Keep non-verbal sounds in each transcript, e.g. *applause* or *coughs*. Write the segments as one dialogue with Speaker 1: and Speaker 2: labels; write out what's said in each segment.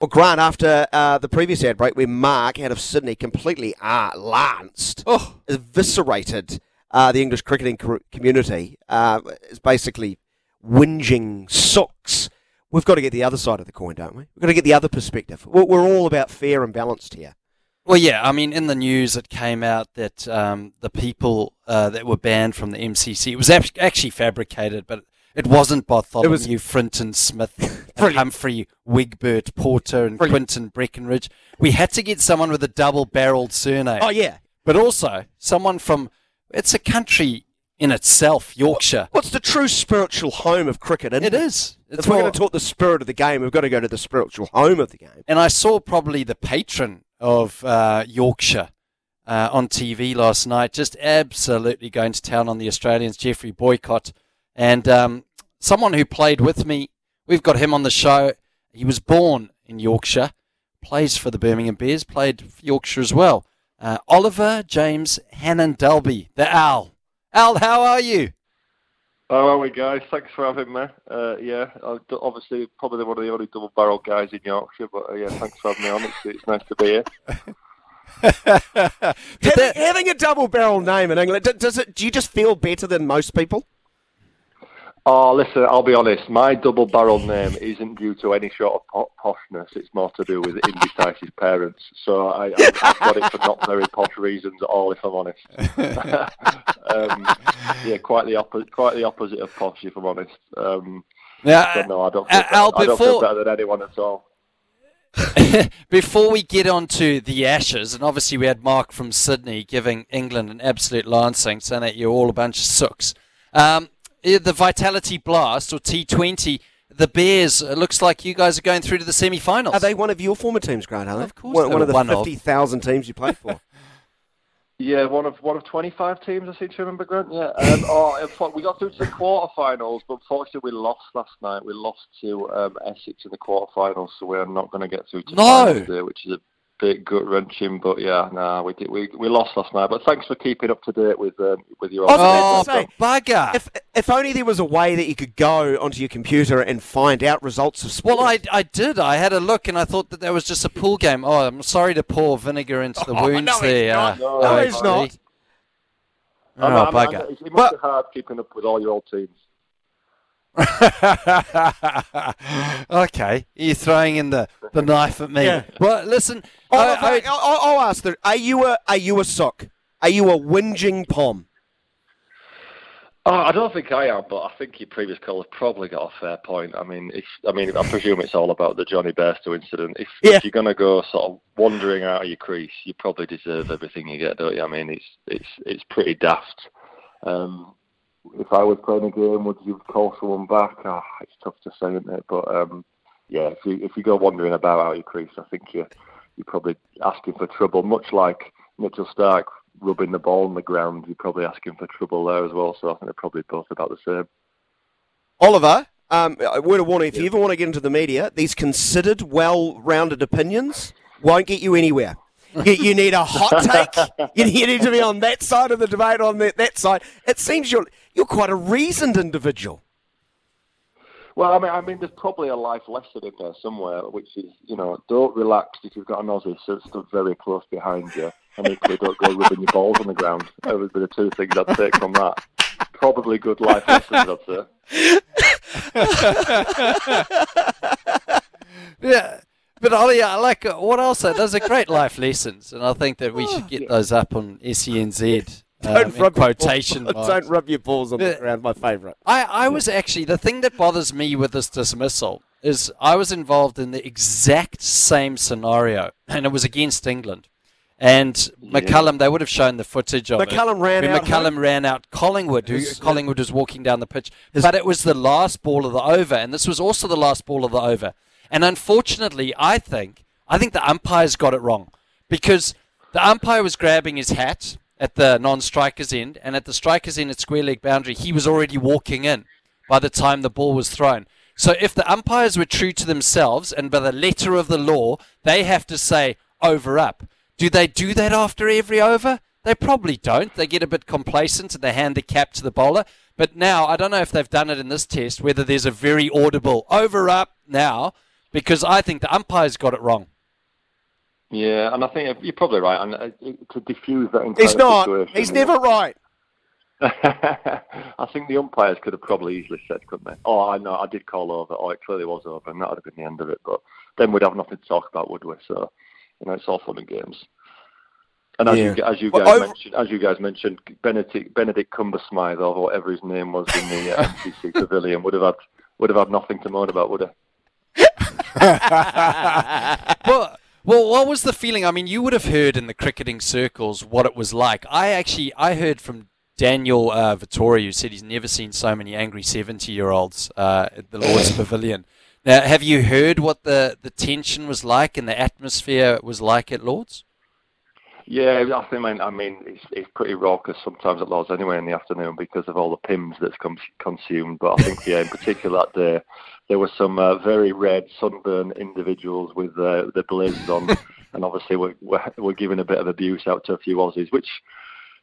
Speaker 1: Well, Grant, after uh, the previous ad break where Mark out of Sydney completely uh, lanced,
Speaker 2: Oh.
Speaker 1: eviscerated uh, the English cricketing community, uh, is basically whinging socks. We've got to get the other side of the coin, don't we? We've got to get the other perspective. We're, we're all about fair and balanced here.
Speaker 2: Well, yeah, I mean, in the news, it came out that um, the people uh, that were banned from the MCC, it was actually fabricated, but it wasn't Bartholomew,
Speaker 1: was-
Speaker 2: Frinton Smith. *laughs* Humphrey, Wigbert, Porter, and
Speaker 1: Brilliant.
Speaker 2: Quinton Breckenridge. We had to get someone with a double barreled surname,
Speaker 1: Oh, yeah.
Speaker 2: but also someone from, it's a country in itself, Yorkshire.
Speaker 1: What's the true spiritual home of cricket? isn't
Speaker 2: It is.
Speaker 1: If we're going to talk the spirit of the game, we've got to go to the spiritual home of the game.
Speaker 2: And I saw probably the patron of uh, Yorkshire uh, on TV last night, just absolutely going to town on the Australians, Geoffrey Boycott. And um, someone who played with me, we've got him on the show. He was born in Yorkshire, plays for the Birmingham Bears, played for Yorkshire as well. Uh, Oliver James Hannon Dalby, the Al. Al, how are you?
Speaker 3: How are we, guys? Thanks for having me. Uh, yeah, obviously probably one of the only double-barreled guys in Yorkshire, but uh, yeah, thanks for having me on. It's, it's nice to be here. *laughs* *laughs*
Speaker 1: Having,
Speaker 2: that-
Speaker 1: having a double barrel name in England, does it? Do you just feel better than most people?
Speaker 3: Oh, listen, I'll be honest. My double-barreled name isn't due to any sort of poshness. It's more to do with Indecise's parents. So I, I, I've got it for not very posh reasons at all, if I'm honest. *laughs* um, yeah, quite the opposite. Quite the opposite of posh, if I'm honest. Um,
Speaker 2: now,
Speaker 3: but no, I don't. Feel,
Speaker 2: Uh, Al,
Speaker 3: I don't feel better than anyone at all. *laughs*
Speaker 2: Before we get on to the Ashes, and obviously we had Mark from Sydney giving England an absolute lancing, saying that you're all a bunch of sooks. Um, the Vitality Blast, or T20, the Bears, it looks like you guys are going through to the semi finals.
Speaker 1: Are they one of your former teams, Grant? Are they?
Speaker 2: Of course
Speaker 1: One, one of the fifty thousand teams you played for. *laughs*
Speaker 3: Yeah, one of one of twenty five teams. I seem to remember, Grant. Yeah. Um, oh, in fact, we got through to the quarterfinals, but unfortunately we lost last night. We lost to um, Essex in the quarterfinals, so we're not going to get through to
Speaker 2: No.
Speaker 3: finals today, which is a bit gut wrenching. But yeah, nah, we did. We, we lost last night. But thanks for keeping up to date with um, with your.
Speaker 2: Oh,
Speaker 1: say,
Speaker 2: bugger.
Speaker 1: if if only there was a way that you could go onto your computer and find out results of sport.
Speaker 2: well, I, I did. I had a look and I thought that that was just a pool game. Oh, I'm sorry to pour vinegar into the *laughs*
Speaker 1: Oh,
Speaker 2: wounds
Speaker 1: no,
Speaker 2: there.
Speaker 1: not.
Speaker 2: uh,
Speaker 3: No,
Speaker 2: uh,
Speaker 1: he's not.
Speaker 2: Steve.
Speaker 3: I know,
Speaker 2: Oh,
Speaker 3: I know, I
Speaker 2: bugger.
Speaker 3: It must
Speaker 1: But-
Speaker 3: be hard keeping up with all your old teams. *laughs*
Speaker 2: okay, you're throwing in the, the knife at me.
Speaker 1: Yeah.
Speaker 2: Well, listen, I-
Speaker 1: I,
Speaker 2: I-
Speaker 1: I'll, I'll ask: the, Are you a are you a sock? Are you a whinging pom?
Speaker 3: Oh, I don't think I am, but I think your previous caller probably got a fair point. I mean, if, I mean, I presume it's all about the Jonny Bairstow incident. If,
Speaker 1: Yeah.
Speaker 3: if you're going to go sort of wandering out of your crease, you probably deserve everything you get, don't you? I mean, it's it's it's pretty daft. Um, if I was playing a game, would you call someone back? Ah, it's tough to say, isn't it? But um, yeah, if you if you go wandering about out of your crease, I think you're you're probably asking for trouble. Much like Mitchell Starc rubbing the ball on the ground, you're probably asking for trouble there as well. So I think they're probably both about the same.
Speaker 1: Oliver, um, a word of warning: if you ever want to get into the media, these considered, well-rounded opinions won't get you anywhere. You, you need a hot take. You, *laughs* you need to be on that side of the debate, on that, that side. It seems you're you're quite a reasoned individual.
Speaker 3: Well, I mean, I mean, there's probably a life lesson in there somewhere, which is, you know, don't relax if you've got an Aussie so stood very close behind you, and equally don't go rubbing your balls on the ground. Those would be the two things I'd take from that. Probably good life lessons, I'd say. *laughs*
Speaker 2: yeah. But Ollie, I like uh, what else? Those are great life lessons, and I think that we should get those up on SENZ. Um,
Speaker 1: Don't
Speaker 2: in
Speaker 1: rub your
Speaker 2: quotation
Speaker 1: balls-
Speaker 2: marks.
Speaker 1: Don't rub your balls on the
Speaker 2: Yeah.
Speaker 1: ground. My favourite.
Speaker 2: I, I was actually the thing that bothers me with this dismissal is I was involved in the exact same scenario, and it was against England. And McCullum, they would have shown the footage of
Speaker 1: McCullum
Speaker 2: it.
Speaker 1: ran out
Speaker 2: McCullum ran out Collingwood, who
Speaker 1: His-
Speaker 2: Collingwood was walking down the pitch. but it was the last ball of the over, and this was also the last ball of the over. And unfortunately, I think I think the umpires got it wrong because the umpire was grabbing his hat at the non-striker's end, and at the striker's end at square leg boundary, he was already walking in by the time the ball was thrown. So if the umpires were true to themselves and by the letter of the law, they have to say over up. Do they do that after every over? They probably don't. They get a bit complacent and they hand the cap to the bowler. But now, I don't know if they've done it in this test, whether there's a very audible over up now. because I think the umpires got it wrong.
Speaker 3: Yeah, and I think you're probably right. And uh, to diffuse that entire
Speaker 1: He's not.
Speaker 3: situation,
Speaker 1: He's never right. *laughs*
Speaker 3: I think the umpires could have probably easily said, couldn't they? Oh, I know, I did call over. Oh, it clearly was over, and that would have been the end of it. But then we'd have nothing to talk about, would we? So, you know, it's all fun and games. And as
Speaker 1: Yeah.
Speaker 3: you as you
Speaker 1: Well,
Speaker 3: guys
Speaker 1: over-
Speaker 3: mentioned, as you guys mentioned, Benedict Benedict Cumbersmith or whatever his name was in the uh, *laughs* MCC Pavilion would have had would have had nothing to moan about, would he? *laughs*
Speaker 2: well, well, what was the feeling? I mean, you would have heard in the cricketing circles what it was like. I actually, I heard from Daniel uh, Vettori, who said he's never seen so many angry seventy-year-olds uh, at the Lord's *coughs* Pavilion. Now, have you heard what the, the tension was like and the atmosphere was like at Lords?
Speaker 3: Yeah, I think I mean it's it's pretty raucous sometimes at Lords anyway in the afternoon because of all the Pimm's that's com- consumed. But I think yeah, in particular that day there were some uh, very red sunburned individuals with uh, the blazers on, *laughs* and obviously we're, we're we're giving a bit of abuse out to a few Aussies, which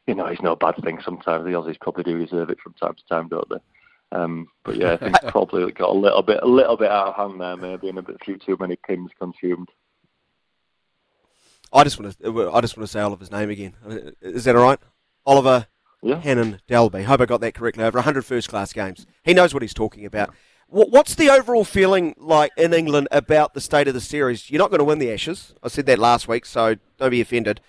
Speaker 3: you know is no bad thing. Sometimes the Aussies probably do deserve it from time to time, don't they? Um, but yeah, I think *laughs* probably got a little bit a little bit out of hand there, maybe, and a bit few too many Pimm's consumed.
Speaker 1: I just want to. I just want to say Oliver's name again. Is that all right? Oliver
Speaker 3: Yeah.
Speaker 1: Hannon Dalby. Hope I got that correctly. Over 100 first class games. He knows what he's talking about. What's the overall feeling like in England about the state of the series? You're not going to win the Ashes. I said that last week, so don't be offended.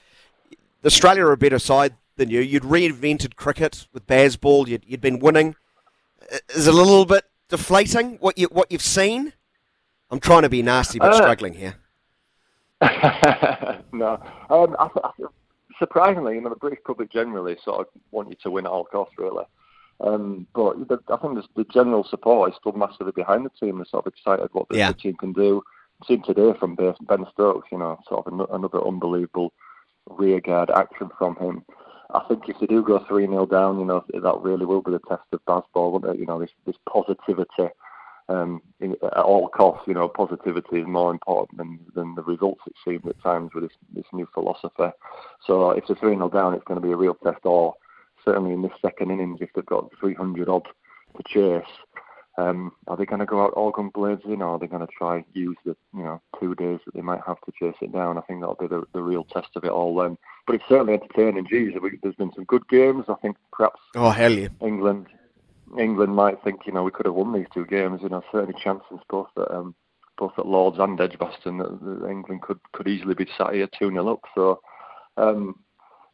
Speaker 1: Australia are a better side than you. You'd reinvented cricket with Bazball. You'd, you'd been winning. Is it a little bit deflating what you what you've seen? I'm trying to be nasty, but
Speaker 3: Uh,
Speaker 1: struggling here. *laughs*
Speaker 3: no, um, I, I, surprisingly, you know, the British public generally sort of want you to win at all costs, really. Um, but the, I think the, the general support is still massively behind the team. They're sort of excited what the,
Speaker 1: Yeah.
Speaker 3: team can do. Seen today from Ben Stokes, you know, sort of an, another unbelievable rearguard action from him. I think if they do go 3 0 down, you know, that really will be the test of Bazball, won't it? You know, this, this positivity um, in, at all costs, you know, positivity is more important than, than the results, it seems, at times with this, this new philosophy. So if they're 3 0 down, it's going to be a real test, or certainly in this second innings, if they've got 300 odd to chase, um, are they going to go out all gun blazing, or are they going to try use the you know two days that they might have to chase it down? I think that'll be the, the real test of it all then. But it's certainly entertaining. Geez, there's been some good games. I think perhaps
Speaker 1: Oh hell yeah!
Speaker 3: England England might think, you know, we could have won these two games. You know, certainly chances both at um, both at Lords and Edgbaston that, that England could could easily be sat here two 0 up. So um,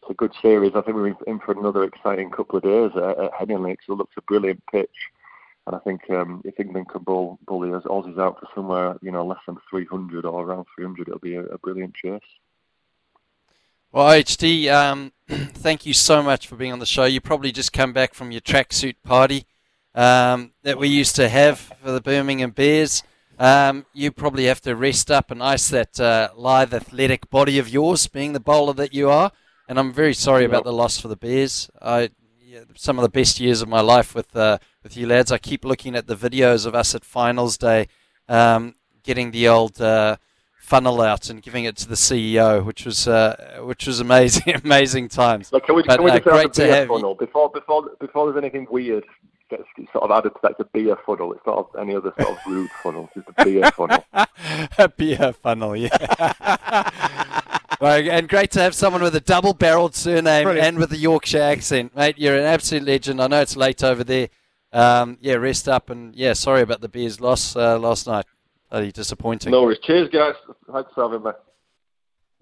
Speaker 3: it's a good series. I think we're in, for another exciting couple of days at, at Headingley. It looks a brilliant pitch. And I think um, if England can bowl bully us Aussies out for somewhere, you know, less than 300 or around 300, it'll be a, a brilliant chase.
Speaker 2: Well, HD, um, *clears throat* thank you so much for being on the show. You probably just come back from your tracksuit party um, that we used to have for the Birmingham Bears. Um, you probably have to rest up and ice that uh, lithe, athletic body of yours, being the bowler that you are. And I'm very sorry about the loss for the Bears. I, yeah, some of the best years of my life with uh, with you lads. I keep looking at the videos of us at finals day, um, getting the old. Uh, funnel out and giving it to the CEO, which was uh, which was amazing, *laughs* amazing times.
Speaker 3: Like, can we,
Speaker 2: But,
Speaker 3: can we
Speaker 2: uh,
Speaker 3: just have
Speaker 2: great
Speaker 3: a
Speaker 2: to
Speaker 3: beer
Speaker 2: have you.
Speaker 3: funnel before before before there's anything weird gets sort of added to that? It's a beer funnel. It's not any other sort of rude *laughs* funnel. It's just a beer funnel. *laughs*
Speaker 2: a beer funnel, yeah. Well, and great to have someone with a double-barreled surname
Speaker 1: Brilliant.
Speaker 2: and with a Yorkshire accent, mate. You're an absolute legend. I know it's late over there. Um, yeah, rest up and yeah, sorry about the Bears' loss uh, last night. Bloody disappointing.
Speaker 3: No worries. Cheers, guys. Thanks for having me.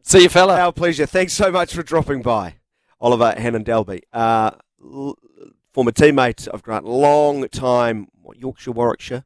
Speaker 2: See you, fella.
Speaker 1: Our pleasure. Thanks so much for dropping by, Oliver Hannon Dalby, uh, l- former teammate of Grant, long time what, Yorkshire, Warwickshire,